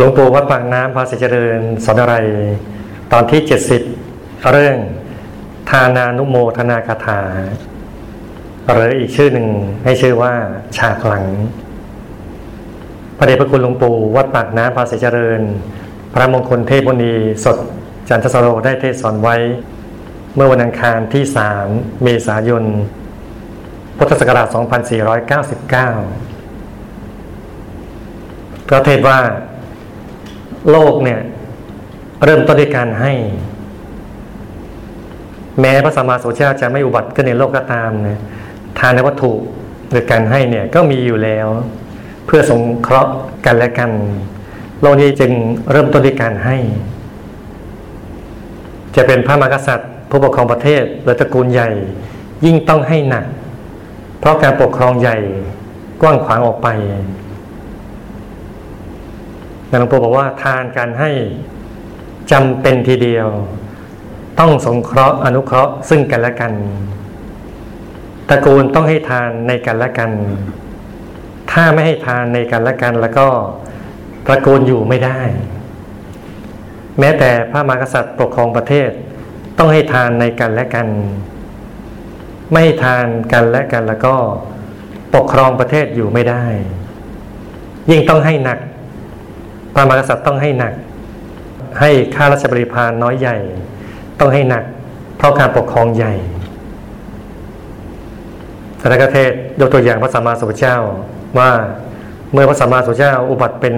หลวงปู่วัดปากน้ำพาสิเจริญสอนอะไร ตอนที่ 70 เรื่องทานานุโมทนาคาถา หรืออีกชื่อหนึ่งให้ชื่อว่าฉากหลัง พระเดชพระคุณหลวงปู่วัดปากน้ำพาสิเจริญ พระมงคลเทพบุณีสดจันทสโรได้เทศสอนไว้ เมื่อวันอังคารที่ 3 เมษายน พุทธศักราช 2499พระเทศว่า โลกเนี่ย เริ่มต้นด้วยการให้ แม้พระสัมมาสัมพุทธเจ้าจะไม่อุบัติขึ้นในโลกก็ตามเนี่ยทานวัตถุหรือการให้เนี่ยก็มีอยู่แล้ว เพื่อสงเคราะห์กันและกัน โลกนี้จึงเริ่มต้นด้วยการให้ จะเป็นพระมหากษัตริย์ผู้ปกครองประเทศหรือตระกูลใหญ่ ยิ่งต้องให้หนัก เพราะการปกครองใหญ่กว้างขวางออกไป หลวงปู่บอกว่าทานการให้จำเป็นทีเดียว ต้องสงเคราะห์อนุเคราะห์ซึ่งกันและกันตระกูลต้องให้ทานในกันและกัน ถ้าไม่ให้ทานในกันและกัน แล้วก็ตระกูลอยู่ไม่ได้ แม้แต่พระมหากษัตริย์ปกครองประเทศ ต้องให้ทานในกันและกัน ไม่ให้ทานกันและกันแล้วก็ปกครองประเทศอยู่ไม่ได้ ยิ่งต้องให้หนัก พระมหากษัตริย์ต้องให้หนัก ให้ข้าราชบริพารน้อยใหญ่ ต้องให้หนัก เพราะการปกครองใหญ่สารกเทศยกตัวอย่างพระสัมมาสัมพุทธเจ้าว่าเมื่อพระสัมมาสัมพุทธเจ้าอุบัติเป็น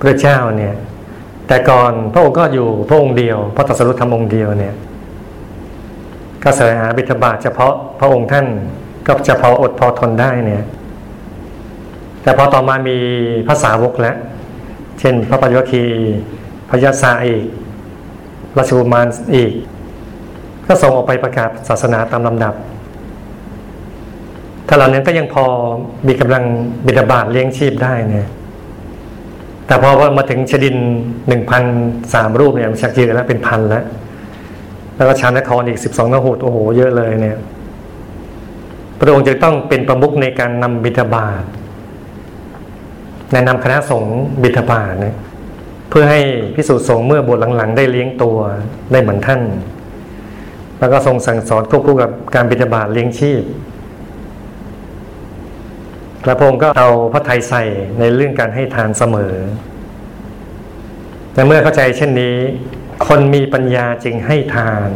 พระเจ้าเนี่ยแต่ก่อนพระองค์ก็อยู่พระองค์เดียวพระตรัสรู้ธรรมองค์เดียวเนี่ยก็แสวงหาบิณฑบาตเฉพาะพระองค์ท่านก็จะพออดพอทนได้เนี่ยแต่พอต่อมามีภาษาวกแล้ว เช่น พระปัญญวคีพยาศาอีกราชบุมานอีก ก็ส่งออกไปประกาศศาสนาตามลำดับ ถ้าเหล่านั้นก็ยังพอมีกำลังบิดาบาตเลี้ยงชีพได้เนี่ยแต่พอมาถึงชดินหนึ่งพันสามรูปเนี่ยชักยืนแล้วเป็นพันแล้ว แล้วก็ชานครอีกสิบสองนหูโอ้โห เยอะเลยเนี่ย พระองค์จะต้องเป็นประมุขในการนำบิดาบาต แนะนำคณะสงฆ์บิณฑบาตเนี่ยเพื่อให้พิสูจน์สงฆ์เมื่อบวชหลังๆ ได้เลี้ยงตัวได้เหมือนท่าน แล้วก็ทรงสั่งสอนควบคู่กับการบิณฑบาตเลี้ยงชีพพระพงค์ก็เอาพระไทยใส่ในเรื่องการให้ทานเสมอ แต่เมื่อเข้าใจเช่นนี้ คนมีปัญญาจึงให้ทาน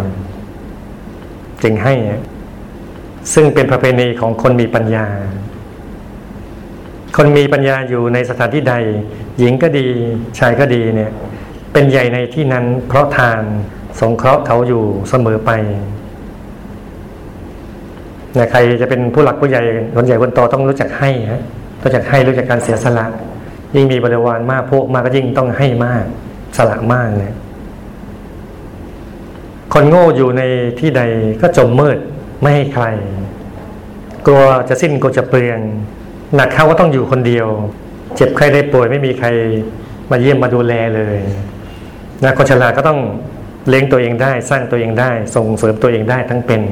จึงให้ ซึ่งเป็นประเพณีของคนมีปัญญา คนมีปัญญาอยู่ในสถานที่ใด หญิงก็ดีชายก็ดีเนี่ยเป็นใหญ่ในที่นั้นเพราะทานสงเคราะห์เขาอยู่เสมอไปนะใครจะเป็นผู้หลักผู้ใหญ่คนใหญ่คนโตต้องรู้จักให้ฮะรู้จักให้รู้จักการเสียสละ ยิ่งมีบริวารมากพวกมากก็ยิ่งต้องให้มาก สละมากเนี่ยคนโง่อยู่ในที่ใดก็จมมืดไม่ให้ใคร กลัวจะสิ้นกลัวจะเปลี่ยน หนักเข้าก็ต้องอยู่คนเดียว เจ็บใครได้ป่วยไม่มีใครมาเยี่ยมมาดูแลเลยนะคนฉลาดก็ต้องเลี้ยงตัวเองได้ สร้างตัวเองได้ ส่งเสริมตัวเองได้ทั้งเป็น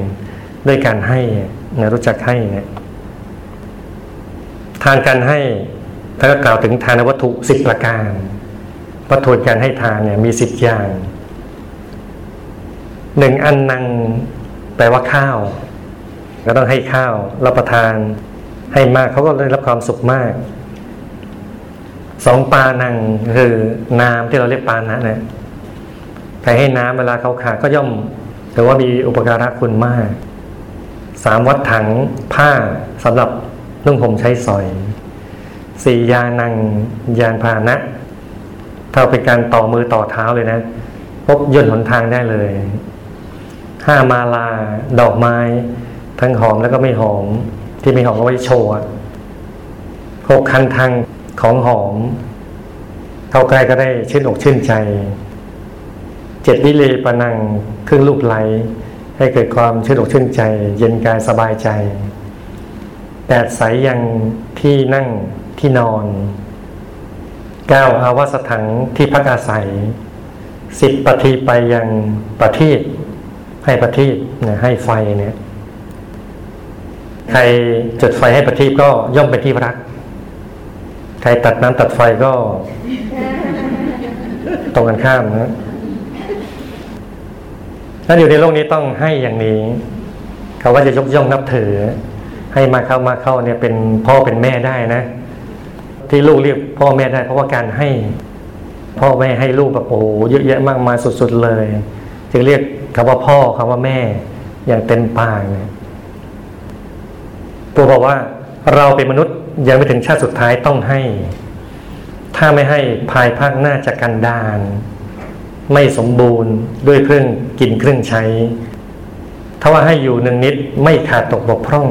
ด้วยการให้นะรู้จักให้เนี่ยทานการให้ถ้าก็กล่าวถึงทานวัตถุสิบประการ วัตถุการให้ทานเนี่ยมีสิบอย่างหนึ่งอันนังแปลว่าข้าว ก็ต้องให้ข้าวรับประทาน ให้มากเขาก็ได้รับความสุขมากสองปานังคือน้ำที่เราเรียกปานะเนี่ยใครให้น้ำเวลาเขาขาดก็ย่อมถือว่ามีอุปการะคุณมากสามวัดถังผ้าสำหรับนุ่งห่มใช้สอยสี่ยานังยานพาหนะถ้าเป็นการต่อมือต่อเท้าเลยนะพบย่นหนทางได้เลยห้ามาลา ดอกไม้ ทั้งหอมแล้วก็ไม่หอม ที่มีหอมเอาไว้โชว์หกคันทางของหอม เข้าใกล้ก็ได้ชื่นอกชื่นใจ เจ็ดวิเลปนังครึ่งลูกไหล ให้เกิดความชื่นอกชื่นใจ เย็นกายสบายใจแปดสายยังที่นั่งที่นอนเก้าอาวสถังที่พักอาศัยสิบปฏิไปยังประทีปให้ประทีปให้ไฟเนี่ย ใครจุดไฟให้ประทีปก็ย่อมเป็นที่รัก ใครตัดน้ำตัดไฟก็ ตรงกันข้ามนะถ้าอยู่ในโลกนี้ต้องให้อย่างนี้เขาว่าจะยกย่องนับถือ ให้มาเข้ามาเข้าเนี่ยเป็นพ่อเป็นแม่ได้นะ ที่ลูกเรียกพ่อแม่ได้ เพราะว่าการให้ พ่อแม่ให้ลูกแบบโอ้เยอะแยะมากมายสุดๆเลย จึงเรียกคำว่าพ่อคำว่าแม่ อย่างเต็มปากเนี่ย ตัวบอกว่าเราเป็นมนุษย์ยังไม่ถึงชาติสุดท้ายต้องให้ ถ้าไม่ให้ภายภาคหน้าจะกันดานไม่สมบูรณ์ด้วยเครื่องกินเครื่องใช้ ถ้าว่าให้อยู่หนึ่งนิดไม่ขาดตกบกพร่อง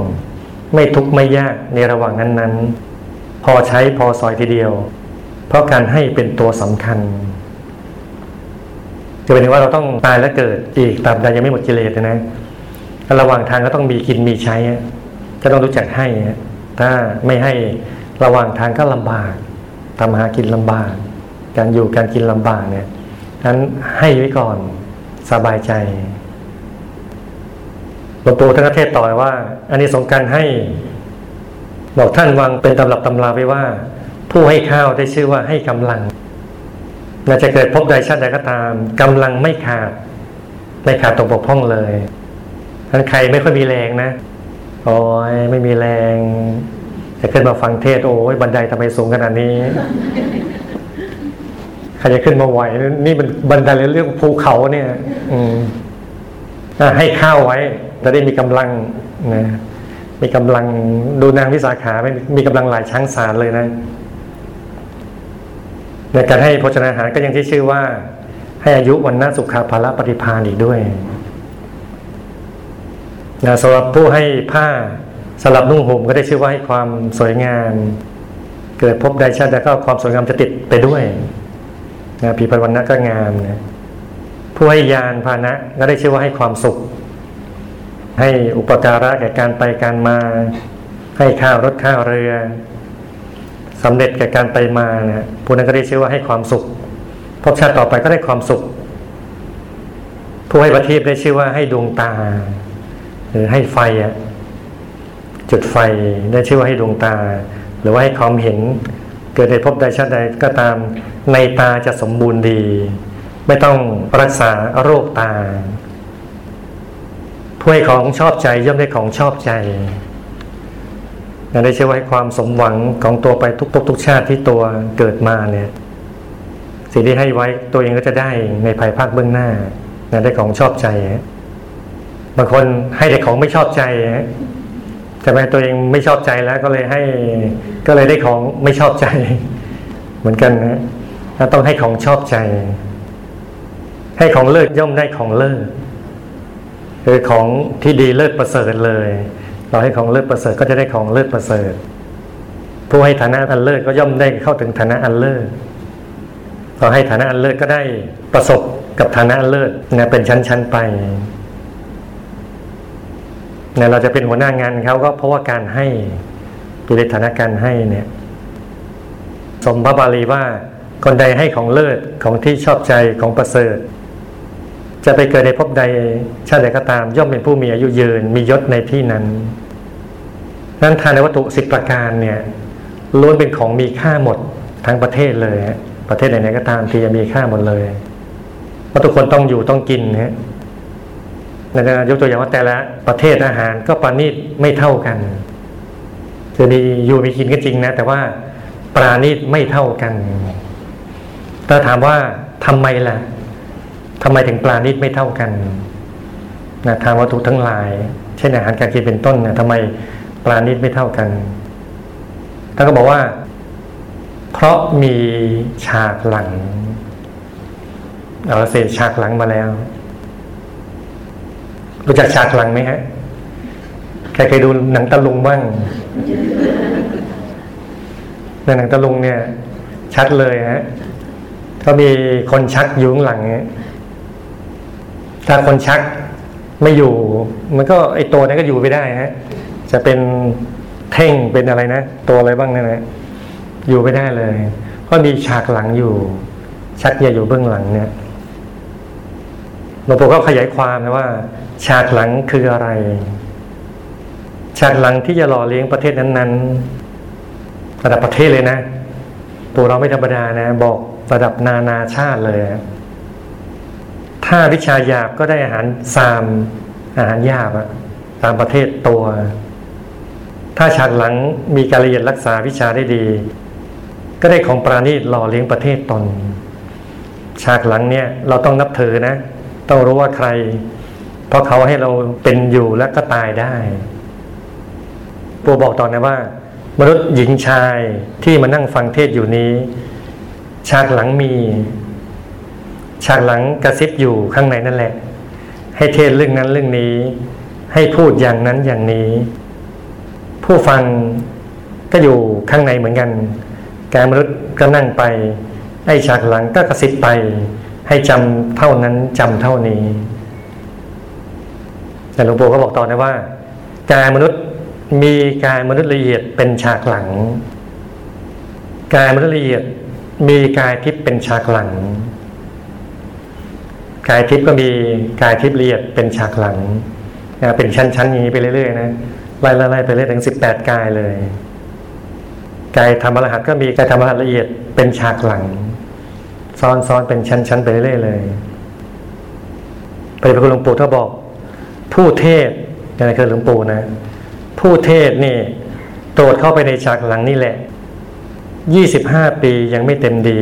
ไม่ทุกข์ไม่ยากในระหว่างนั้นๆ พอใช้พอสอยทีเดียว เพราะการให้เป็นตัวสำคัญจะเป็นว่าเราต้องตายและเกิดอีกตาบใดยังไม่หมดกิเลสนะระหว่างทางก็ต้องมีกินมีใช้ จะต้องรู้จักให้ถ้าไม่ให้ระหว่างทางก็ลำบากทำหากินลำบาก การอยู่การกินลำบากเนี่ยนั้นให้ไว้ก่อนสบายใจหลวงปู่ท่านเทศต่อว่า อันนี้สงการให้ บอกท่านวางเป็นตำรับตำราไว้ว่า ผู้ให้ข้าวได้ชื่อว่าให้กำลังน่าจะเกิดพบใดชาติใดก็ตามกำลังไม่ขาด ไม่ขาดตกบกพร่องเลยท่านใครไม่ค่อยมีแรงนะ โอ้ยไม่มีแรงจะขึ้นมาฟังเทศโอ้ยบันไดทำไมสูงขนาดนี้ใครจะขึ้นมาไหวนี่มันบันไดเรื่องภูเขาเนี่ย อืมให้ข้าวไว้จะได้มีกำลังนะมีกำลังดูนางวิสาขาไม่มีกำลังหลายช้างสารเลยนะในการให้โภชนาหารก็ยังที่ชื่อว่า ให้อายุวันนาสุขาภาระปฏิพานอีกด้วย นะสำหรับผู้ให้ผ้าสลับนุ่งห่มก็ได้ชื่อว่าให้ความสวยงาม เกิดพบใดชาติใดก็ความสวยงามจะติดไปด้วยนะผีปัวันนะก็งามนะผู้ให้ยานพานะก็ได้ชื่อว่าให้ความสุข ให้อุปการะแก่การไปการมา ให้ข้าวรถข้าวเรือสำเร็จแก่การไปมานี่ยผู้นั้นก็ได้ชื่อว่าให้ความสุขพบชาติต่อไปก็ได้ความสุข ผู้ให้ประทีปได้ชื่อว่าให้ดวงตา หรือให้ไฟอะจุดไฟได้ชื่อว่าให้ดวงตา หรือว่าให้ความเห็นเกิดในพบใดชาติใดก็ตามในตาจะสมบูรณ์ดี ไม่ต้องรักษาโรคตาผู้ให้ของชอบใจย่อมได้ของชอบใจได้เชื่อว่าความสมหวังของตัวไปทุกๆทุกชาติที่ตัวเกิดมาเนี่ยสิ่งที่ให้ไว้ตัวเองก็จะได้ในภายภาคเบื้องหน้าได้ของชอบใจ บางคนให้แต่ของไม่ชอบใจแต่แม้ตัวเองไม่ชอบใจแล้วก็เลยให้ ก็เลยได้ของไม่ชอบใจ เหมือนกันนะต้องให้ของชอบใจ ให้ของเลิศย่อมได้ของเลิศคือของที่ดีเลิศประเสริฐเลย เราให้ของเลิศประเสริฐก็จะได้ของเลิศประเสริฐ ผู้ให้ฐานะอันเลิศก็ย่อมได้เข้าถึงฐานะอันเลิศเราให้ฐานะอันเลิศก็ได้ประสบกับฐานะอันเลิศนะเป็นชั้นๆไป เนี่ยเราจะเป็นหัวหน้างานเขาก็เพราะว่าการให้อยู่ในฐานะการให้เนี่ย สมพระบาลีว่าคนใดให้ของเลิศของที่ชอบใจของประเสริฐ จะไปเกิดในภพใดชาติใดก็ตาม ย่อมเป็นผู้มีอายุยืนมียศในที่นั้น นั้นทานในวัตถุสิบประการเนี่ยล้วนเป็นของมีค่าหมดทั้งประเทศเลย ประเทศไหนๆก็ตามที่จะมีค่าหมดเลยเพราะทุกคนต้องอยู่ต้องกินนะ นะยกตัวอย่างว่าแต่ละประเทศอาหารก็ปราณีตไม่เท่ากันจะมีอยู่มีกินก็จริงนะ แต่ว่าปราณีตไม่เท่ากัน ถ้าถามว่าทำไมล่ะทำไมถึงปราณีตไม่เท่ากันนะทางวัตถุทั้งหลาย เช่นอาหารการกินเป็นต้นนะทำไมปราณีตไม่เท่ากันท่านก็บอกว่า เพราะมีฉากหลังเอาเศษฉากหลังมาแล้ว รู้จักฉากหลังไหมฮะ ใครเคยดูหนังตะลุงบ้างในหนังตะลุงเนี่ย ชัดเลยฮะก็มีคนชักอยู่ข้างหลังถ้าคนชักไม่อยู่ มันก็ไอตัวนั้นก็อยู่ไม่ได้ฮะ จะเป็นเท่งเป็นอะไรนะ ตัวอะไรบ้างเนี่ยนะอยู่ไม่ได้เลยเพราะมีฉากหลังอยู่ ชักอย่าอยู่เบื้องหลังเนี่ย หลวงปู่ก็ขยายความนะว่า ฉากหลังคืออะไร ฉากหลังที่จะหล่อเลี้ยงประเทศนั้น ๆ ระดับประเทศเลยนะปู่เราไม่ธรรมดานะ บอกระดับนานาชาติเลย ถ้าวิชาหยาบก็ได้อาหารซามอาหารหยาบอะตามประเทศตัว ถ้าฉากหลังมีการละเอียดรักษาวิชาได้ดี ก็ได้ของปราณีตหล่อเลี้ยงประเทศตน ฉากหลังเนี่ย เราต้องนับถือนะ ต้องรู้ว่าใคร เพราะเขาให้เราเป็นอยู่และก็ตายได้ ปู่บอกตอนนะว่า มนุษย์หญิงชายที่มานั่งฟังเทศอยู่นี้ ฉากหลังมี ฉากหลังกระซิบอยู่ข้างในนั่นแหละ ให้เทศเรื่องนั้นเรื่องนี้ ให้พูดอย่างนั้นอย่างนี้ ผู้ฟังก็อยู่ข้างในเหมือนกันกายมนุษย์ก็นั่งไป ไอ้ฉากหลังก็กระซิบไป ให้จำเท่านั้นจำเท่านี้ แต่หลวงปู่ก็บอกต่อนะว่ากายมนุษย์มีกายมนุษย์ละเอียดเป็นฉากหลัง กายมนุษย์ละเอียดมีกายทิพย์เป็นฉากหลัง กายทิพย์ก็มีกายทิพย์ละเอียดเป็นฉากหลังนะเป็นชั้นๆอย่างนี้ไปเรื่อยๆนะไล่ๆไปเรื่อยถึงสิบแปดกายเลยกายธรรมรหัสก็มีกายธรรมรหัสละเอียดเป็นฉากหลัง ซ้อนๆเป็นชั้นๆไปเรื่อยๆเลยไปพระคุณหลวงปู่ท่าบอก ผู้เทศนี่คือหลวงปู่นะ ผู้เทศนี่ตรวจเข้าไปในฉากหลังนี่แหละยี่สิบห้าปียังไม่เต็มดี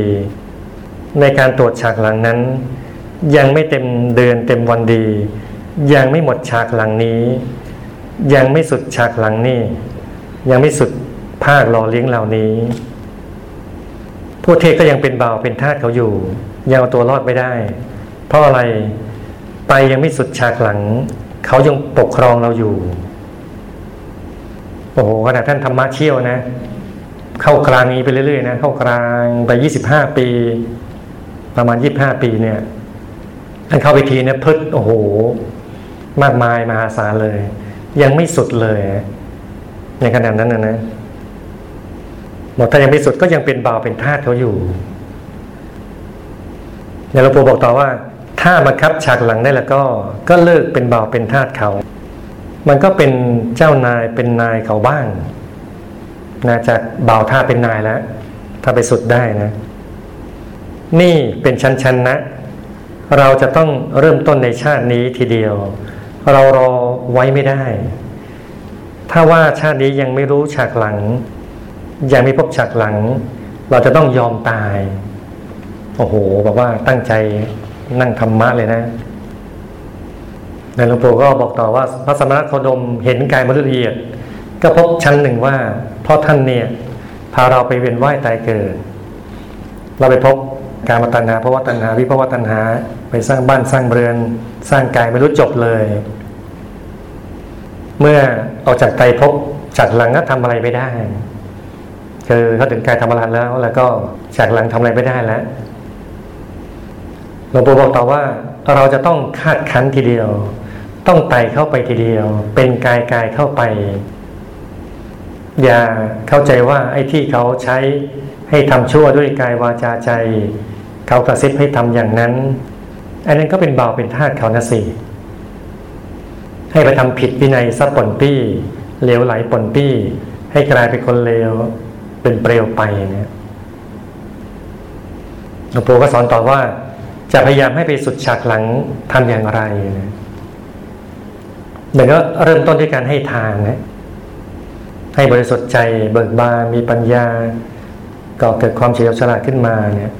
ในการตรวจฉากหลังนั้น ยังไม่เต็มเดือนเต็มวันดี ยังไม่หมดฉากหลังนี้ ยังไม่สุดฉากหลังนี่ ยังไม่สุดภาคหล่อเลี้ยงเหล่านี้ ผู้เทศก็ยังเป็นเบาเป็นทาสเขาอยู่ ยังเอาตัวรอดไม่ได้ เพราะอะไรไปยังไม่สุดฉากหลัง เขายังปกครองเราอยู่ โอ้โหขนาดท่านธรรมะเชี่ยวนะ เข้ากลางนี้ไปเรื่อยๆนะเข้ากลางไปยี่สิบห้าปี ประมาณยี่บห้าปีเนี่ยท่านเข้าไปทีเนี่ยพึดโอ้โห มากมายมหาศาลเลย ยังไม่สุดเลย ในขนาดนั้นนะนะ หมดถ้ายังไม่สุดก็ยังเป็นเบาเป็นทาสเขาอยู่เดี๋ยวหลวงปู่บอกต่อว่า ถ้ามาคับฉากหลังได้แล้วก็ ก็เลิกเป็นเบาเป็นทาสเขา มันก็เป็นเจ้านายเป็นนายเขาบ้างนะจากเบาท่าเป็นนายแล้ว ถ้าไปสุดได้นะ นี่เป็นชั้นๆนะ เราจะต้องเริ่มต้นในชาตินี้ทีเดียว เรารอไว้ไม่ได้ ถ้าว่าชาตินี้ยังไม่รู้ฉากหลัง ยังไม่พบฉากหลัง เราจะต้องยอมตาย โอ้โหบอกว่าตั้งใจนั่งธรรมะเลยนะในหลวงปู่ก็บอกต่อว่าพระสมณโคดมเห็นกายมนุษย์ละเอียด ก็พบชั้นหนึ่งว่าเพราะท่านเนี่ยพาเราไปเวียนว่ายตายเกิด เราไปพบการมาตัณหาภาวะตัณหาวิภาวะตัณหาไปสร้างบ้านสร้างเรือน สร้างกายไม่รู้จบเลย เมื่อออกจากไตพบจากหลังก็ทำอะไรไม่ได้ คือเขาถึงกายธรรมรัตแล้ว แล้วก็จากหลังทำอะไรไม่ได้แล้วหลวงปู่บอกต่อว่าเราจะต้องคาดคั้นทีเดียว ต้องไต่เข้าไปทีเดียว เป็นกายกายเข้าไป อย่าเข้าใจว่าไอ้ที่เขาใช้ให้ทำชั่วด้วยกายวาจาใจ เขากระซิบให้ทำอย่างนั้น อันนั้นก็เป็นเบาเป็นทาสเขานะสิให้ไปทำผิดวินัยซับปนปี้เลวไหลปนปี้ ให้กลายเป็นคนเลว เป็นเปลวไปเนี่ยหลวงปู่ก็สอนต่อว่า จะพยายามให้ไปสุดฉากหลังทำอย่างไรนะเดี๋ยวก็เริ่มต้นด้วยการให้ทานนะให้บริสุทธิ์ใจเบิกบานมีปัญญาก็เกิดความเฉลียวฉลาดขึ้นมาเนี่ย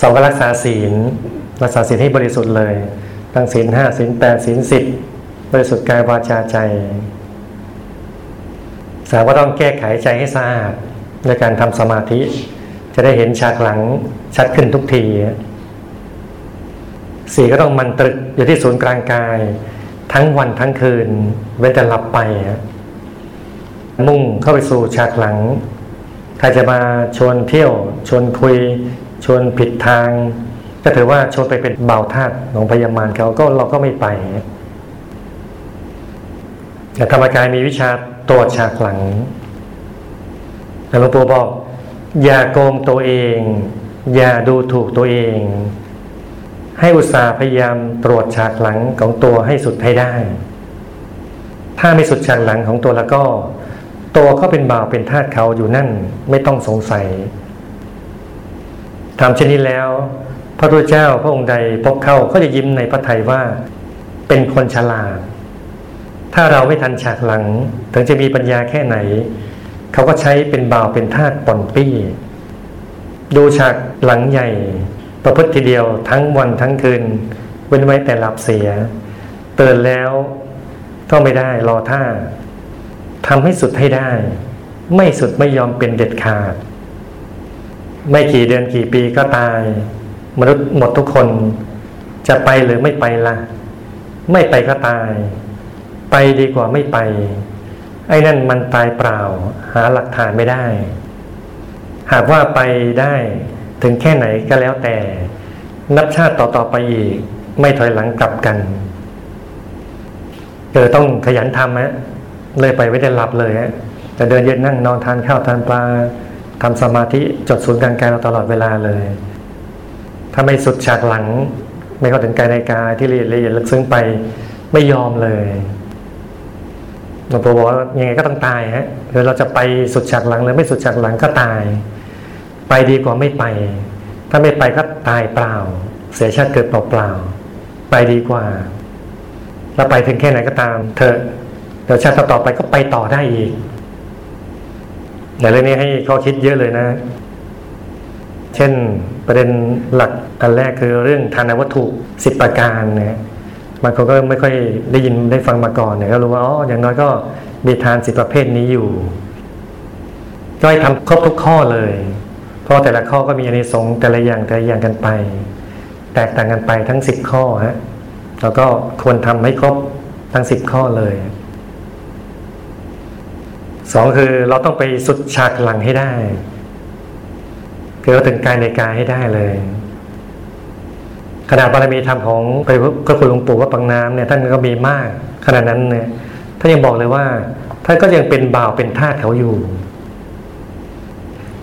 สองก็รักษาศีล รักษาศีลให้บริสุทธิ์เลย ตั้งศีลห้าศีลแปดศีลสิบบริสุทธิ์กายวาจาใจ สามก็ต้องแก้ไขใจให้สะอาดในการทำสมาธิ จะได้เห็นฉากหลังชัดขึ้นทุกทีสี่ก็ต้องมันตรึกอยู่ที่ศูนย์กลางกาย ทั้งวันทั้งคืน เว้นแต่หลับไป มุ่งเข้าไปสู่ฉากหลัง ใครจะมาชวนเที่ยว ชวนคุย ชวนผิดทาง ก็ถือว่าชวนไปเป็นเบาทาสของพยามารเขาก็เราก็ไม่ไปแต่ธรรมกายมีวิชา ตรวจฉากหลังหลวงปู่บอก อย่าโกงตัวเอง อย่าดูถูกตัวเอง ให้อุตสาห์พยายามตรวจฉากหลังของตัวให้สุดให้ได้ ถ้าไม่สุดฉากหลังของตัวแล้วก็ ตัวก็เป็นบ่าวเป็นทาสเขาอยู่นั่นไม่ต้องสงสัยทำเช่นนี้แล้ว พระพุทธเจ้าพระองค์ใดพบเข้าก็จะยิ้มในพระทัยว่า เป็นคนฉลาด ถ้าเราไม่ทันฉากหลัง ถึงจะมีปัญญาแค่ไหน เขาก็ใช้เป็นบ่าวเป็นทาสป่อนปี้ ดูฉากหลังใหญ่ ประพฤติทีเดียวทั้งวันทั้งคืน เว้นไว้แต่หลับเสียเตือนแล้วก็ไม่ได้รอท่าทำให้สุดให้ได้ ไม่สุดไม่ยอมเป็นเด็ดขาด ไม่กี่เดือนกี่ปีก็ตาย มนุษย์หมดทุกคน จะไปหรือไม่ไปละ่ะ ไม่ไปก็ตาย ไปดีกว่าไม่ไป ไอ้นั่นมันตายเปล่า หาหลักฐานไม่ได้ หากว่าไปได้ถึงแค่ไหนก็แล้วแต่ นับชาติต่อๆไปอีก ไม่ถอยหลังกลับกันเออต้องขยันทำฮะเลยไปไม่ได้หลับเลยฮะแต่เดินเย็นนั่งนอนทานข้าวทานปลาทำสมาธิจดศูนย์กลางกายเราตลอดเวลาเลย ถ้าไม่สุดฉากหลัง ไม่เข้าถึงกายในกายที่ละเอียดละเอียดลึกซึ้งไปไม่ยอมเลย หลวงปู่บอกว่ายังไงก็ต้องตายฮะหรือเราจะไปสุดฉากหลังหรือไม่สุดฉากหลังก็ตาย ไปดีกว่าไม่ไป ถ้าไม่ไปก็ตายเปล่า เสียชาติเกิดเปล่าๆไปดีกว่าเราไปถึงแค่ไหนก็ตามเธอเดี๋ยวชาติต่อไปก็ไปต่อได้อีกแต่เรื่องนี้ให้ข้อคิดเยอะเลยนะ เช่นประเด็นหลักอันแรกคือเรื่องทานวัตถุสิบประการเนี่ย บางคนก็ไม่ค่อยได้ยินได้ฟังมาก่อนเนี่ยก็รู้ว่าอ๋ออย่างน้อยก็มีทานสิบประเภทนี้อยู่ ก็ให้ทำครบทุกข้อเลย เพราะแต่ละข้อก็มีอานิสงส์แต่ละอย่างแต่ละอย่างกันไป แตกต่างกันไปทั้งสิบข้อฮะเราก็ควรทำให้ครบทั้งสิบข้อเลยสองคือเราต้องไปสุดฉากหลังให้ได้คือถึงกายในกายให้ได้เลย ขนาดบารมีธรรมของพระคุณหลวงปู่วัดปังน้ำเนี่ยท่านก็มีมากขนาดนั้นเนี่ยท่านยังบอกเลยว่าท่านก็ยังเป็นบ่าวเป็นทาสเขาอยู่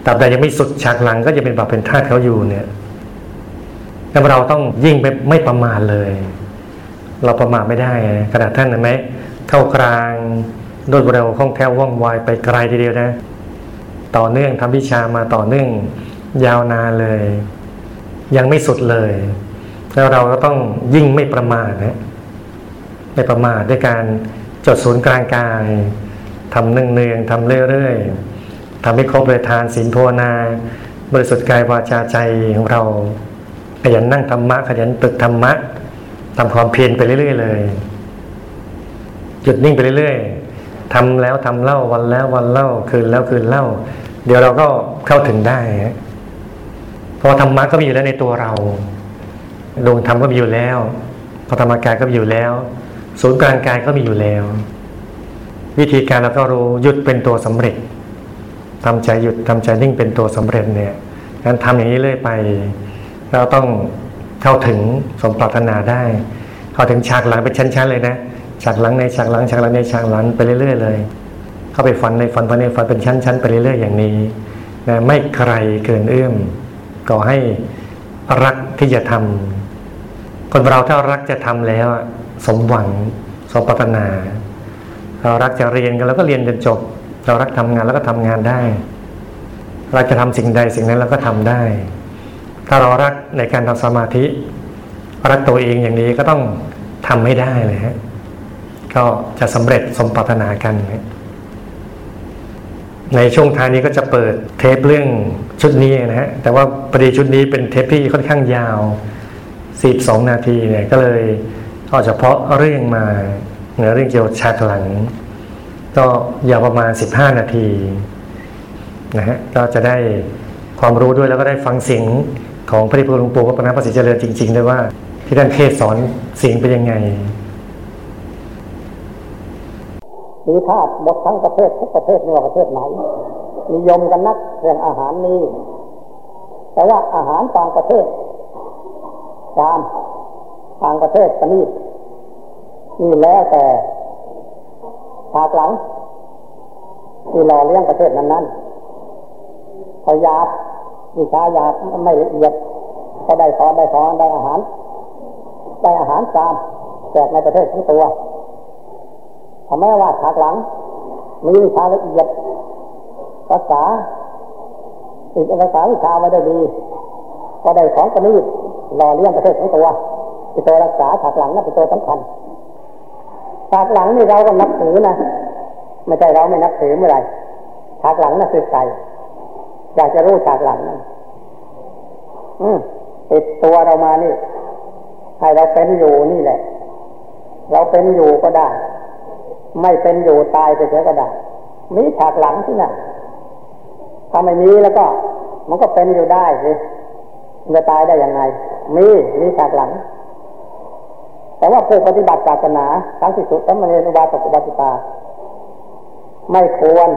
ตราบใดยังไม่สุดฉากหลังก็จะเป็นบ่าวเป็นทาสเขาอยู่เนี่ยแต่เราต้องยิ่งไปไม่ประมาทเลย เราประมาทไม่ได้ขนาดท่านเห็นไหมเข้ากลางรวดเร็วคล่องแคล่วว่องไวไปไกลทีเดียวนะ ต่อเนื่องทำวิชามาต่อเนื่องยาวนานเลย ยังไม่สุดเลย แล้วเราก็ต้องยิ่งไม่ประมาทนะไม่ประมาทด้วยการจดศูนย์กลางกายทำเนืองๆทำเรื่อยๆทำให้ครบเลยทานศีลภาวนา บริสุทธิ์กายวาจาใจของเรา ขยันนั่งธรรมะขยันตึกธรรมะทำความเพียรไปเรื่อย ๆ เลยหยุดนิ่งไปเรื่อยๆทำแล้วทำเล่าวันแล้ววันเล่าคืนแล้วคืนเล่า เดี๋ยวเราก็เข้าถึงได้เพราะธรรมะก็มีอยู่แล้วในตัวเรา ดวงธรรมก็มีอยู่แล้วพระธรรมกายก็มีอยู่แล้ว ศูนย์กลางกายก็มีอยู่แล้ว วิธีการเราก็รู้หยุดเป็นตัวสำเร็จทำใจหยุดทำใจนิ่งเป็นตัวสำเร็จเนี่ยงั้นทำอย่างนี้เรื่อยไป เราต้องเข้าถึงสมปรารถนาได้ เข้าถึงฉากหลังเป็นชั้นๆเลยนะฉากหลังในฉากหลังฉากหลังในฉากหลังไปเรื่อยๆเลย เข้าไปฟันในฟันฟันในฟันเป็นชั้นๆไปเรื่อยๆอย่างนี้นะไม่ใครเกินเอื้อมก็ให้รักที่จะทำ คนเราถ้ารักจะทำแล้วสมหวังสมปรารถนา เรารักจะเรียนกันแล้วก็เรียนจนจบ เรารักทำงานแล้วก็ทำงานได้ เราจะทำสิ่งใดสิ่งนั้นเราก็ทำได้ ถ้าเรารักในการทำสมาธิ รักตัวเองอย่างนี้ก็ต้องทำให้ได้เลยฮะก็จะสำเร็จสมปรารถนากันในช่วงท้ายนี้ก็จะเปิดเทปเรื่องชุดนี้นะฮะ แต่ว่าพอดีชุดนี้เป็นเทปที่ค่อนข้างยาว 42 นาทีเนี่ยก็เลยเอาเฉพาะเรื่องมาเนื้อเรื่องเกี่ยวกับฉากหลัง ก็ยาวประมาณ 15 นาทีนะฮะก็จะได้ความรู้ด้วยแล้วก็ได้ฟังเสียงของพระเดชพระคุหลวงปู่วัดปณะประสิทธิเจริญจริงๆด้วยว่า ที่ท่านเทศสอนเสียงเป็นยังไงมีธาตุหมดทั้งประเทศทุกประเทศไม่ว่าประเทศไหนนิยมกันนักเรื่องอาหารนี้แต่ว่าอาหารต่างประเทศ จานต่างประเทศปนีนี่แล้วแต่ฉากหลังที่รอเลี้ยงประเทศนั้นๆพยาดวิชายาไม่ละเอียดก็ได้สอนได้สอนได้อาหารได้อาหารจานแจกในประเทศทั้งตัวทำไมว่าฉากหลัง มีวิชาละเอียดภาษาอีกภาษาวิชาไม่ได้ดี ก็ได้ของกระนีด หล่อเลี้ยงประเทศของตัวเป็นตัวรักษาฉากหลังนั่นเป็นตัวสำคัญฉากหลังนี่เราก็นับถือนะไม่ใช่เราไม่นับถือเมื่อไรฉากหลังนั่นคือใจอยากจะรู้ฉากหลังนั่นอืมติดตัวเรามานี่ให้เราเป็นอยู่นี่แหละ เราเป็นอยู่ก็ได้ ไม่เป็นอยู่ตายไปเฉยก็ได้มีฉากหลังที่น่ะถ้าไม่มีแล้วก็ มันก็เป็นอยู่ได้สิจะตายได้ยังไง มีมีฉากหลัง แต่ว่าผู้ปฏิบัติศาสนาทั้งที่สุดทั้งมเนรุบาตกุบาติตา ไม่ควร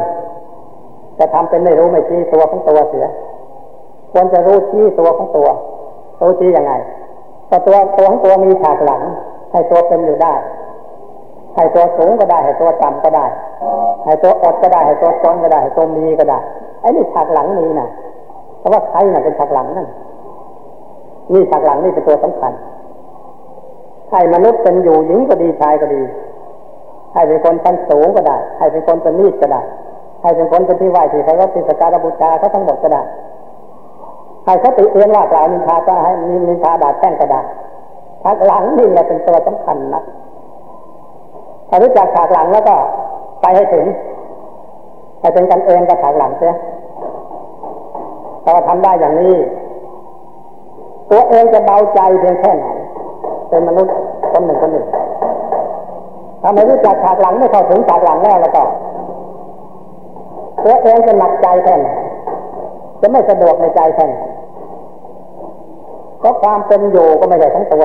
จะทำเป็นไม่รู้ไม่ชี้ตัวของตัวเสีย ควรจะรู้ชี้ตัวของตัวรู้ชี้ยังไงแต่ตัวตัวของตัวมีฉากหลัง ให้ตัวเป็นอยู่ได้ ให้ตัวสูงก็ได้ ให้ตัวต่ำก็ได้ ให้ตัวอดก็ได้ ให้ตัวจนก็ได้ ให้ตัวมีก็ได้ ไอ้นี่ฉากหลังมีนะ่ะเพราะว่าใครน่ะเป็นฉากหลังนั่น นี่ฉากหลังนี่เป็นตัวสำคัญให้มนุษย์เป็นอยู่หญิงก็ดีชายก็ดี ให้เป็นคนชั้นสูงก็ได้ ให้เป็นคนเป็นนีดก็ได้ ให้เป็นคนเป็นที่ไหวที่เขาก็ติสการบูชาเขาทั้งหมดก็ได้ ให้เขาติเตียนว่ากล่าวนินทาก็ให้นินทาด่าแช่งก็ได้ฉากหลังนี่แหละเป็นตัวสำคัญนะถ้ารู้จักฉากหลังแล้วก็ไปให้ถึงให้เป็นกันเองกับฉากหลังเสียถ้าทำได้อย่างนี้ ตัวเองจะเบาใจเพียงแค่ไหนเป็นมนุษย์คนหนึ่งคนหนึ่งถ้าไม่รู้จักฉากหลังไม่เข้าถึงฉากหลังแล้วแล้วก็ตัวเองจะหนักใจแค่ไหนจะไม่สะดวกในใจแค่ไหนเพราะความเป็นอยู่ก็ไม่ใช่ทั้งตัว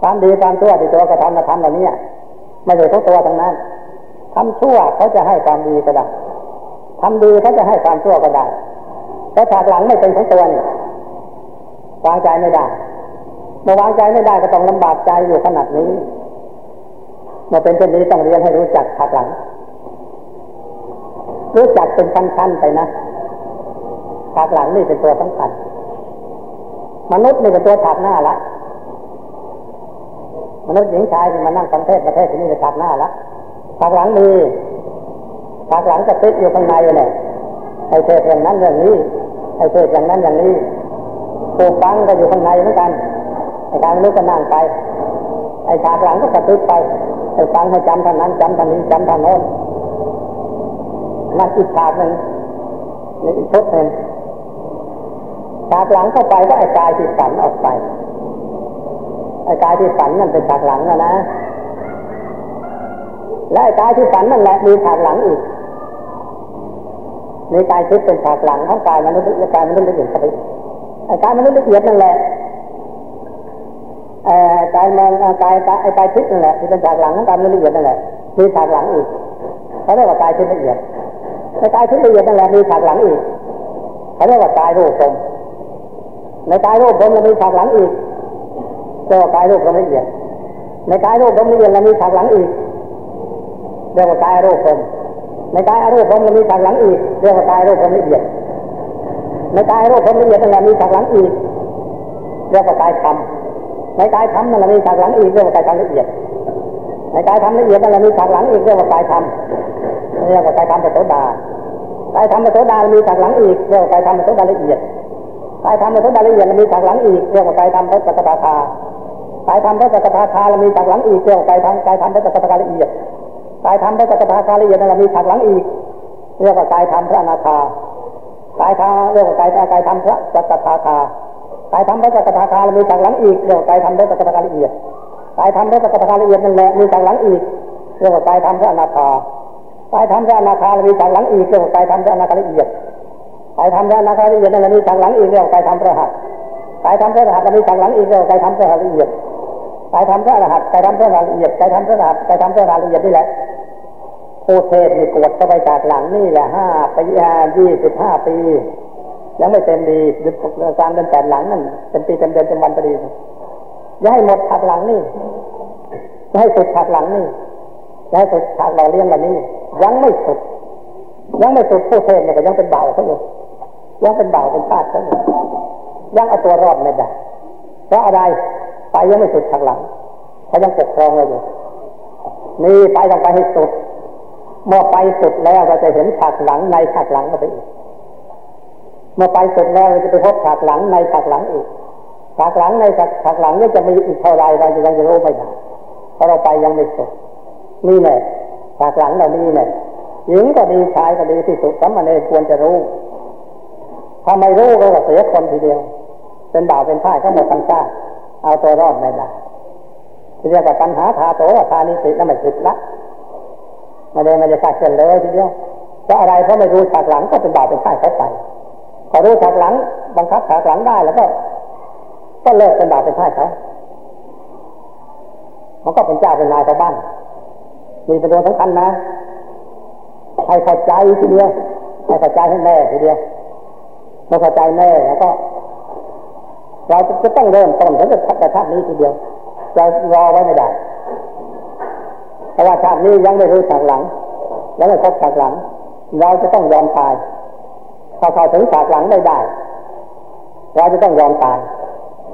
ความดีความชั่วที่ตัวกระทำกระทำเหล่านี้ไม่ใช่ทั้งตัวทั้งนั้นทำชั่วเขาจะให้ความดีก็ได้ทำดีเขาจะให้ความชั่วก็ได้แต่ฉากหลังไม่เป็นของตัวนี่ วางใจไม่ได้เมื่อวางใจไม่ได้ก็ต้องลำบากใจอยู่ขนาดนี้เมื่อเป็นเช่นนี้ต้องเรียนให้รู้จักฉากหลัง รู้จักเป็นชั้นๆไปนะฉากหลังนี่เป็นตัวสำคัญมนุษย์นี่เป็นตัวฉากหน้าละมนุษย์หญิงชายที่มานั่งฟังเทศประเทศที่นี่เป็นฉากหน้าละฉากหลังมีฉากหลังจะติดอยู่ข้างในเลยไอ้เทศอย่างนั้นอย่างนี้ไอ้เทศอย่างนั้นอย่างนี้ ผู้ฟังก็อยู่ข้างในเหมือนกันไอ้การรู้ก็นั่งไปไอ้ฉากหลังก็กระตุ้นไปไอ้ฟังให้จำท่านั้นจำท่านี้จำท่าโน้นนั่นอีกฉากหนึ่งนี่อีกชุดหนึ่งฉากหลังเข้าไปก็ไอ้กายที่ฝันออกไปไอ้กายที่ฝันนั่นเป็นฉากหลังแล้วนะและไอ้กายที่ฝันนั่นแหละมีฉากหลังอีกมีกายทิพย์เป็นฉากหลังของกายมนุษย์กายมนุษย์ละเอียดเข้าไป อ้กายมันุษย์ละเอียดนั่นแหละกายมันกายกายกายทิพย์นั่นแหละที่เป็นฉากหลังของกายละเอียดนั่นแหละมีฉากหลังอีกเขาเรียกว่ากายทิพย์ละเอียดในกายทิพย์ละเอียดนั่นแหละมีฉากหลังอีกเขาเรียกว่ากายรูปทรงในกายรูปทรงมันมีฉากหลังอีกเรียกว่ากายรูปทรงละเอียด ในกายรูปทรงละเอียดมันมีฉากหลังอีกเรียกว่ากายรูปทรงในกายอรูปมันมีฉากหลังอีกเรียกว่ากายรูปละเอียด ในกายรูปละเอียดนั่นแหละมีฉากหลังอีกเรียกว่ากายธรรมในกายธรรมนั่นแหละมีฉากหลังอีกเรียกว่ากายธรรมละเอียด ในกายธรรมละเอียดนั่นแหละมีฉากหลังอีกเรียกว่ากายธรรมเรียกว่ากายธรรมเป็นโสดากายธรรมเป็นโสดามีฉากหลังอีกเรียกว่ากายธรรมเป็นโสดาละเอียดกายธรรมเป็นโสดาละเอียดมีฉากหลังอีกเรียกว่ากายธรรมพระจักรพรรดิกายธรรมพระจักรพรรดิมีฉากหลังอีกเรียกว่ากายธรรมกายธรรมพระจักรพรรดิละเอียดกายธรรมพระจักรพรรดิละเอียดนั่นแหละมีฉากหลังอีก เรียกว่ากายธรรมพระอนาคา กายธรรมเรียกว่ากายกายธรรมพระจักรพรรดิกายธรรมพระจักรพรรดิมีฉากหลังอีกเรียกว่ากายธรรมพระจักรพรรดิละเอียดกายธรรมพระจักรพรรดิละเอียดนั่นแหละมีฉากหลังอีกเรียกว่ากายธรรมพระอนาคากายธรรมพระอนาคามีฉากหลังอีกเรียกว่ากายธรรมพระอนาคาละเอียดกายธรรมพระอนาคาละเอียดนั่นแหละมีฉากหลังอีกเรียกว่ากายธรรมพระหัตกายธรรมพระหัตมีฉากหลังอีกเรียกว่ากายธรรมพระหัตละเอียดกายธรรมพระหัตกายธรรมพระหัตละเอียดกายธรรมพระหัตกายธรรมพระหัตละเอียดนี่แหละ ผู้เทศมีกวดเข้าไปจากหลังนี่แหละห้าปียี่สิบห้าปี ยังไม่เต็มดีดึกกลางเดือนแปดหลังนั่นเป็นปีเต็มเดือนเต็มวันพอดีย่าให้หมดฉากหลังนี่ย่าให้สุดฉากหลังนี่ย่าให้สุดฉากหล่อเลี้ยงแบบนี้ ยังไม่สุด ยังไม่สุดผู้เทศเนี่ยก็ยังเป็นเบาเขาอยู่ยังเป็นเบาเป็นพาดเขาอยู่ยังเอาตัวรอดไม่ได้เพราะอะไรไปยังไม่สุดฉากหลังเขายังปกครองเราอยู่นี่ไปต้องไปให้สุด เมื่อไปสุดแล้วเราจะเห็นฉากหลังในฉากหลังก็ไปอีก เมื่อไปสร็จแล้วเราจะไปพบฉากหลังในฉากหลังอีกฉากหลังในฉากหลังนี่จะมีอีกเท่าไรเราจะยังจะรู้ไม่ได้เพราะเราไปยังไม่สุดนี่แหละฉากหลังเรานี่แหละหญิงก็ดีชายก็ดีที่สุดสมณเณรควรจะรู้ถ้าไม่รู้ก็เสียคนทีเดียว เป็นบ่าวเป็นพ่ายก็หมดทั้งชาติเอาตัวรอดไม่ได้ที่เรียกว่าปัญหาทาโตทานิสิแล้วไม่ผิดละ ไม่ได้ไม่ได้ขาดเกินเลยทีเดียวเพราะอะไรเพราะไม่รู้ฉากหลังก็เป็นบาวเป็นพ่ายเขาไปพอรู้ฉากหลัง บังคับฉากหลังได้แล้วก็ ก็เลิกเป็นบาวเป็นพ่ายเขามันก็เป็นเจ้าเป็นนายชาวบ้านมีเป็นตัวสำคัญนะให้เข้าใจทีเดียวให้เข้าใจให้แน่ทีเดียวไม่เข้าใจแน่แล้วก็ เราจะต้องเริ่มต้นถึงจะชาตินี้ทีเดียวจะรอไว้ไม่ได้ ราะว่าชาตินี้ยังไม่รู้ฉากหลัง ยังไม่พบฉากหลัง เราจะต้องยอมตายถ้าเข้าถึงฉากหลังไม่ได้ เราจะต้องยอมตาย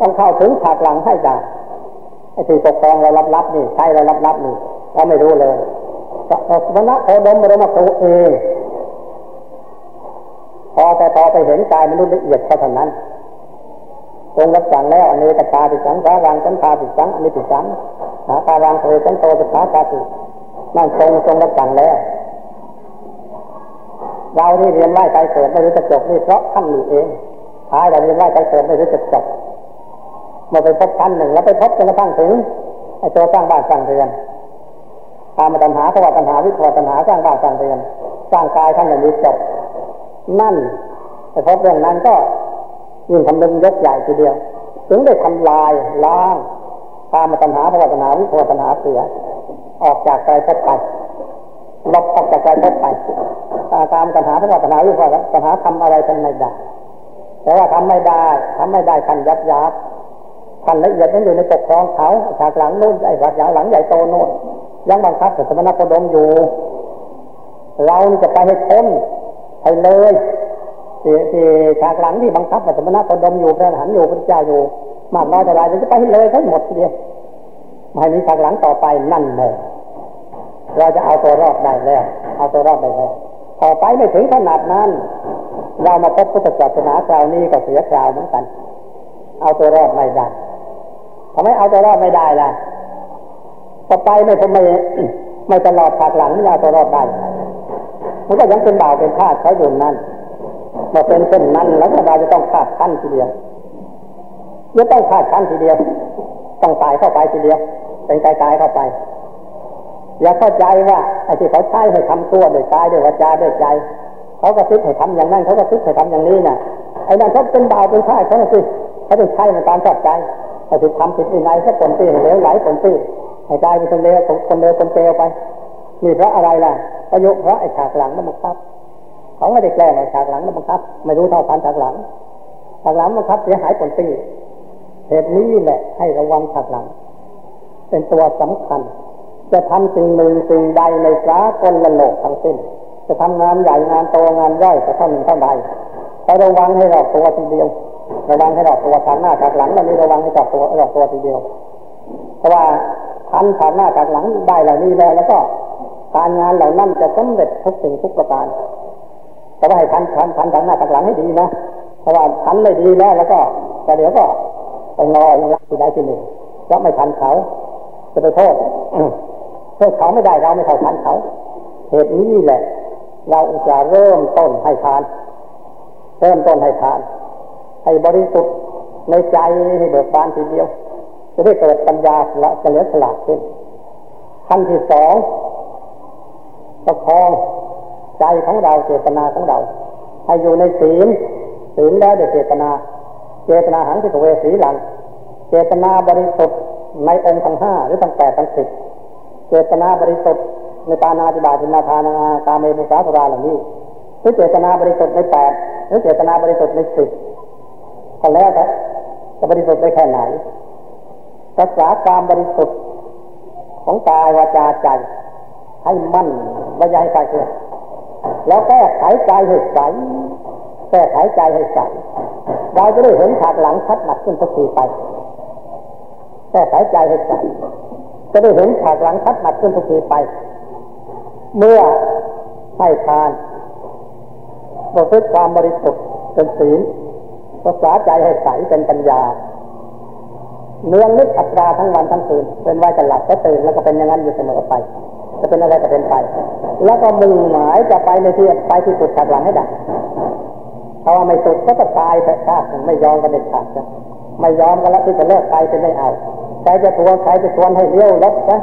ต้องเข้าถึงฉากหลังให้ได้ไอ้ที่ปกครองเรารับรับนี่ใช้เรารับรับนี่เราไม่รู้เลยสมณะโคดมเรามาคเองพอแต่พอไปเห็นกายมนุษย์ละเอียดเท่านั้นทรงรับสั่งแล้วอันนี้ตาปิสังสารังสันตาปิสังอันนี้ปิสัง หาตารังโทสันโตปิสาตาตินั่นทรงทรงรับสั่งแล้ว เราที่เรียนไหวใจเกิดไม่รู้จะจบนี่เพราะท่านนี่เองท้ายเราเรียนไหวใจเกิดไม่รู้จะจบมาไปพบท่านหนึ่งแล้วไปพบจนกระทั่งถึงไอ้ตัวสร้างบ้านสร้างเรือนตามมาตัญหาภวะตัญหาวิภวตัญหาสร้างบ้านสร้างเรือนสร้างกายท่านอย่างนี้จบ นั่นไปพบเรื่องนั้นก็ยิ่งทำเป็นยกใหญ่ทีเดียว ถึงได้ทำลายล้างามตัญหาภวะตัญหาวิภวตัญหาเสีย ออกจากใจพบไปลบออกจากใจพบไปตามตัญหาภวะตัญหาวิภวตัญหาทำอะไรทำไม่ได้แต่ว่าทำไม่ได้ทำไม่ได้ขันยับยับขันละเอียดนั้นอยู่ในปกครองเขาฉากหลังนู่นไอ้ฉากหลังใหญ่โตโน่นยังบังคับสมณโคดมอยู่ เรานี่จะไปให้พ้นให้เลยที่ฉากหลังที่บังคับสมณโคดมอยู่พระหันอยู่พระเจ้าอยู่ มากน้อยเท่าไรจะไปเลยทั้งหมดเดียไม่มีฉากหลังต่อไปนั่นเลยเราจะเอาตัวรอดได้แล้ว เอาตัวรอดได้แล้วต่อไปไม่ถึงขนาดนั้น เรามาพบพุทธศาสนาคราวนี้ก็เสียคราวเหมือนกัน เอาตัวรอดไม่ได้ทำไมเอาตัวรอดไม่ได้ล่ะต่อไปไม่ทำไมไม่ตลอดฉากหลังไม่เอาตัวรอดได้มันก็ยังเป็นบ่าวเป็นทาสเขาอยู่นั่นมาเป็นเช่นนั้นแล้วเราจะต้องขาดขั้นทีเดียว จะต้องขาดขั้นทีเดียว ต้องตายเข้าไปทีเดียว เป็นกายกายเข้าไป อย่าเข้าใจว่าไอ้ที่เขาใช้ให้ทำตัวโดยกายด้วยวาจาด้วยใจ เขาก็คิดให้ทำอย่างนั้นเขาก็คิดให้ทำอย่างนี้น่ะไอ้นั่นเขาเป็นบ่าวเป็นทาเขาสิเขาต้องใช้ในการชอบใจไอ้ที่ทำผิดวินัยเขาผลตีเหลวไหลผลตีให้กลายเป็นคนเลวคนเลวคนเกลไปนี่เพราะอะไรล่ะประโยชน์เพราะไอ้ฉากหลังนั่นบังคับเขาไม่ได้แกล้งไอ้ฉากหลังนั่นบังคับ ไม่รู้เท่าทันฉากหลังฉากหลังบังคับเสียหายผลตี เหตุนี้แหละให้ระวังฉากหลัง เป็นตัวสำคัญ จะทำสิ่งหนึ่งสิ่งใดในสากลละโลกทั้งสิ้น จะทำงานใหญ่งานโตงานย่อยจะเท่าหนึ่งเท่าใดให้ระวังให้รอบตัวทีเดียว ระวังให้รอบตัวทางหน้าทางหลังแล้วนี้ระวังให้รอบตัวรอบตัวทีเดียว เพราะว่าทันผ่านหน้าจากหลังได้เหล่านี้แล้วแล้วก็การงานเหล่านั้นจะสำเร็จทุกสิ่งทุกประการแต่ว่าให้ทันทันทันจากหน้าจากหลังให้ดีนะเพราะว่าทันไม่ดีแล้วแล้วก็แต่เดี๋ยวก็ ไปงอยังรักที่ใดที่หนึ่งเพราะไม่ทันเขา จะไปโทษโทษเขาไม่ได้เราไม่เท่าทันเขา เหตุนี้แหละ เราจะเริ่มต้นให้ทาน เริ่มต้นให้ทาน ให้บริสุทธิ์ในใจให้เบิกบานทีเดียว จะได้เกิดปัญญาละเฉลียวฉลาดขึ้นขั้นที่สองประคองใจของเราเจตนาของเรา ให้อยู่ในศีลศีลแล้วเดี๋ยเจตนา เจตนาหังสิกเวสีหลัง เจตนาบริสุทธิ์ในองค์ทั้งห้าหรือทั้งแปดทั้งสิบเจตนาบริสุทธิ์ในตานาจิบาจินาทานาตาเมมุสาภราเหล่านี้หรือเจตนาบริสุทธิ์ในแปดหรือเจตนาบริสุทธิ์ในสิบก็แล้วแต่จะบริสุทธิ์ได้แค่ไหนรักษาความบริสุทธิ์ของกายวาจาใจให้มั่นไม่ย้ายไปเลยแล้วแก้ไขใจให้ใส แก้ไขใจให้ใส่เราจะได้เห็นฉากหลังชัดหนักขึ้นทุกทีไปแก้ไขใจให้ใส่จะได้เห็นฉากหลังชัดหนักขึ้นทุกทีไป เมื่อให้ทานประพฤติความบริสุทธิ์เป็นศีลรักษาใจให้ใสเป็นปัญญา เนื้อลึกอัตราทั้งวันทั้งคืนเป็นไว้จะหลับก็ตื่นแล้วก็เป็นอย่างนั้นอยู่เสมอไป จะเป็นอะไรก็เป็นไป แล้วก็มุ่งหมายจะไปในที่ไปที่สุดขัดหลังให้ได้ ถ้าไม่สุดก็จะตายแต่ชาติไม่ยอมกันเด็ดขาดจะไม่ยอมกันแล้วที่จะเลิกไปเป็นไม่เอาใครจะทวนใครจะทวนให้เลี้ยวรถนะ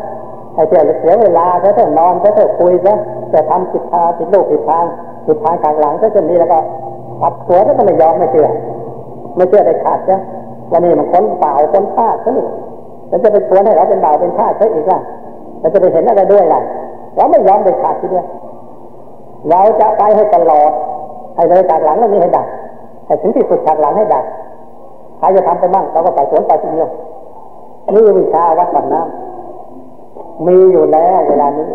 ให้เที่ยวเสียเวลาเขาเถอะนอนเขาเถอะคุยซะจะทำผิดทางผิดลูกผิดทางผิดทางกลางหลังก็จะนี้แล้วก็ปัดหัวก็ไม่ยอมไม่เชื่อ ไม่เชื่อได้ขาดจ้ะวันนี้มันคนเปล่าคนพลาดซะนี่แล้วจะไปชวนให้เราเป็นบ่าวเป็นพลาดซะอีกล่ะเราจะไปเห็นอะไรด้วยล่ะเราไม่ยอมเด็ดขาดทีเดียวเราจะไปให้ตลอด ให้เลยจากหลังแล้วนี้ให้ดักให้ถึงที่สุดจากหลังให้ดักใครจะทำไปบ้างเราก็ไปสวนไปทีเดียวนี่วิชาวัดบันน้ำมีอยู่แล้วเวลานี้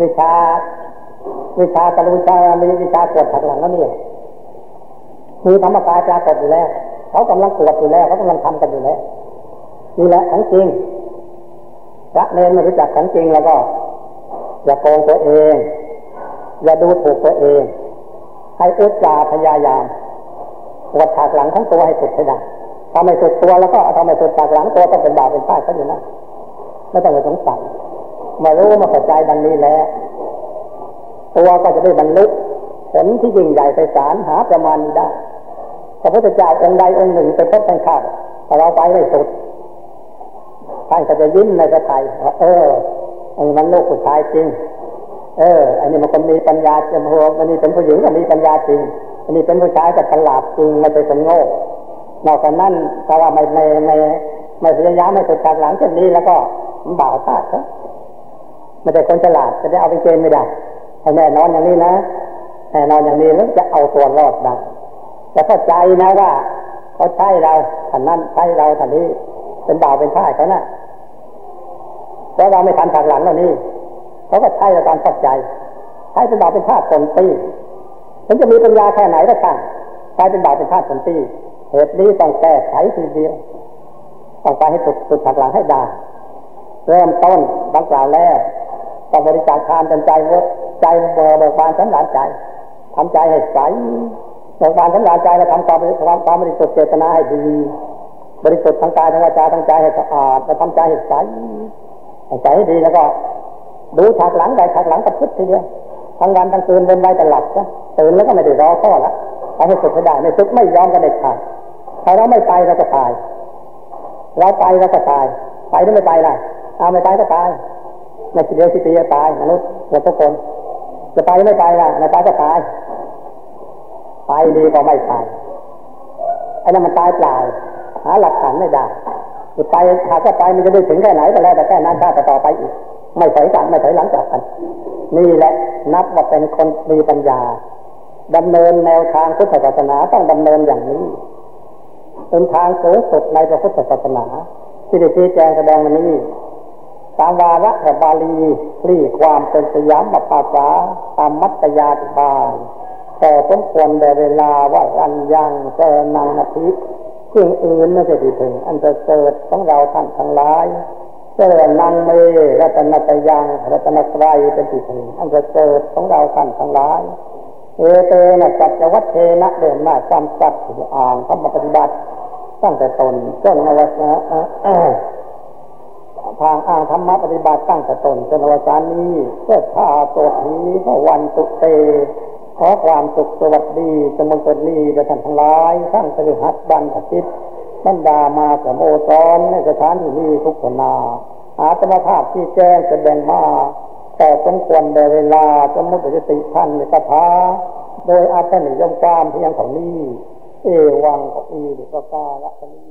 วิชา วิชาตะลุวิชามีวิชากดถักหลังแล้วนี่มีธรรมกายปรากฏอยู่แล้ว เขากำลังตรวจอยู่แล้วเขากำลังทำกันอยู่แล้วนี่แหละของจริงพระเนรไม่รู้จักของจริงแล้วก็ อย่าโกงตัวเอง อย่าดูถูกตัวเอง ให้อุตสาพยายามปวดฉากหลังทั้งตัวให้สุดให้ได้ทำให้สุดตัวแล้วก็ทำให้สุดฉากหลังตัวต้องเป็นบาปเป็นป้ายเขาอยู่นะไม่ต้องไปสงสัยมารู้มาเข้าใจดังนี้แล้วตัวก็จะได้บรรลุผลที่ยิ่งใหญ่ไปสารหาประมาณนี้ได้พระพุทธเจ้าองค์ใดองค์หนึ่งไปพบท่านข้าถ้าเราไปไม่สุดท่านก็จะยิ้มในพระทัยว่าเอออันนี้มันลูกผู้ชายจริง เออ อันนี้มันคนมีปัญญาจมูกอันนี้เป็นผู้หญิงก็มีปัญญาจริง อันนี้เป็นผู้ชายก็ฉลาดจริงไม่ใช่คนโง่นอกจากนั้นถ้าว่าไม่ไม่ไม่ไม่พยายามไม่สุดทางหลังเช่นนี้แล้วก็มันบ่าวพลาดครับไม่ใช่คนฉลาดจะได้เอาไปเกณฑ์ไม่ได้ให้แน่นอนอย่างนี้นะแน่นอนอย่างนี้แล้วจะเอาตัวรอดได้แต่เข้าใจนะว่าเขาใช่เราท่านนั้นใช่เราท่านนี้เป็นบ่าวเป็นท่าเขานะ่ะเพราะเราไม่ทันฉากหลังแล้วนี่ เขาก็ใช่เราตามเข้าใจใช่เป็นบาวเป็นท่าตนตีฉันจะมีปัญญาแค่ไหนก็ช่างใช่เป็นบาวเป็นท่าตนตีเหตุนี้ต้องแก้ไขทีเดียวต้องไปให้สุดสุดฉากหลังให้ได้เริ่มต้นดังกล่าวแล้วต้องบริจาคทานจนใจเวิใจเบิกบานสันหลานใจทำใจให้ใสเบิกบานสันหลานใจแล้วทำความความความบริสุทธิ์เจตนาให้ดีบริสุทธิ์ทางกายทางวาจาทางใจให้สะอาดแล้วทำใจให้ใสใสให้ดีแล้วก็ ดูฉากหลังใดฉากหลังกับพุทธทีเดียวทั้งวันทั้งคืนเป็นไว้แต่หลับนะตื่นแล้วก็ไม่ได้รอข้อละไปให้สุดได้ไม่สุดไม่ยอมกันเด็ดขาดถ้าเราไม่ไปเราจะตาย เราไปเราจะตาย ไปหรือไม่ไปล่ะเอาไม่ไปก็ตายในทีเดียวสิปีจะตายมนุษย์เราทุกคนจะไปไม่ไปล่ะไม่ไปก็ตายไปดีกว่าไม่ไปไอ้นั่นมันตายเปล่าหาหลักฐานไม่ได้ ไปหากจะไปมันจะได้ถึงแค่ไหนก็แล้วแต่แค่นั้นถ้าต่อไปอีก ไม่ถอยกันไม่ถอยหลังจากกัน นี่แหละนับว่าเป็นคนมีปัญญาดำเนินแนวทางพุทธศาสนาต้องดำเนินอย่างนี้ เป็นทางสูงสุดในพระพุทธศาสนา ที่ได้ชี้แจงแสดงมานี้ตามวาระแห่บาลีคลี่ความเป็นสยามบภาษาตามมัตยาธิบายแต่สมควรแด่เวลาว่าอันยังเจนังนาทิ สิ่งอื่นไม่จะดีถึง อันจะเกิดของเราท่านทั้งหลายเจริญนังเมรัตนตยังรัตนไตรเป็นที่ถึงอันจะเกิดของเราท่านทั้งหลาย เอเตนะจัจวัตเทนะเดินมาความสัตย์อ่านธรรมปฏิบัติ ตั้งแต่ตนจนอวสานทางอ้างธรรมะปฏิบัติตั้งแต่ตนจนอวสานนี้เพื่อข้าตัวผีพระวันตุเต ขอความสุขสวัสดีจงบังเกิดนี้แด่ท่านทั้งหลายทั้งสริหัสบันทิตบรรดามาสมโอซอนในสถานที่นี้ทุกขนาหาธรรมภาพที่แจ้งแสดงมาแต่สมควรในเวลาสมุติติท่านในสภาโดยอาจารย์นิยมการเพียงของนี้ เอวังก็อีหรือก็กาละนี้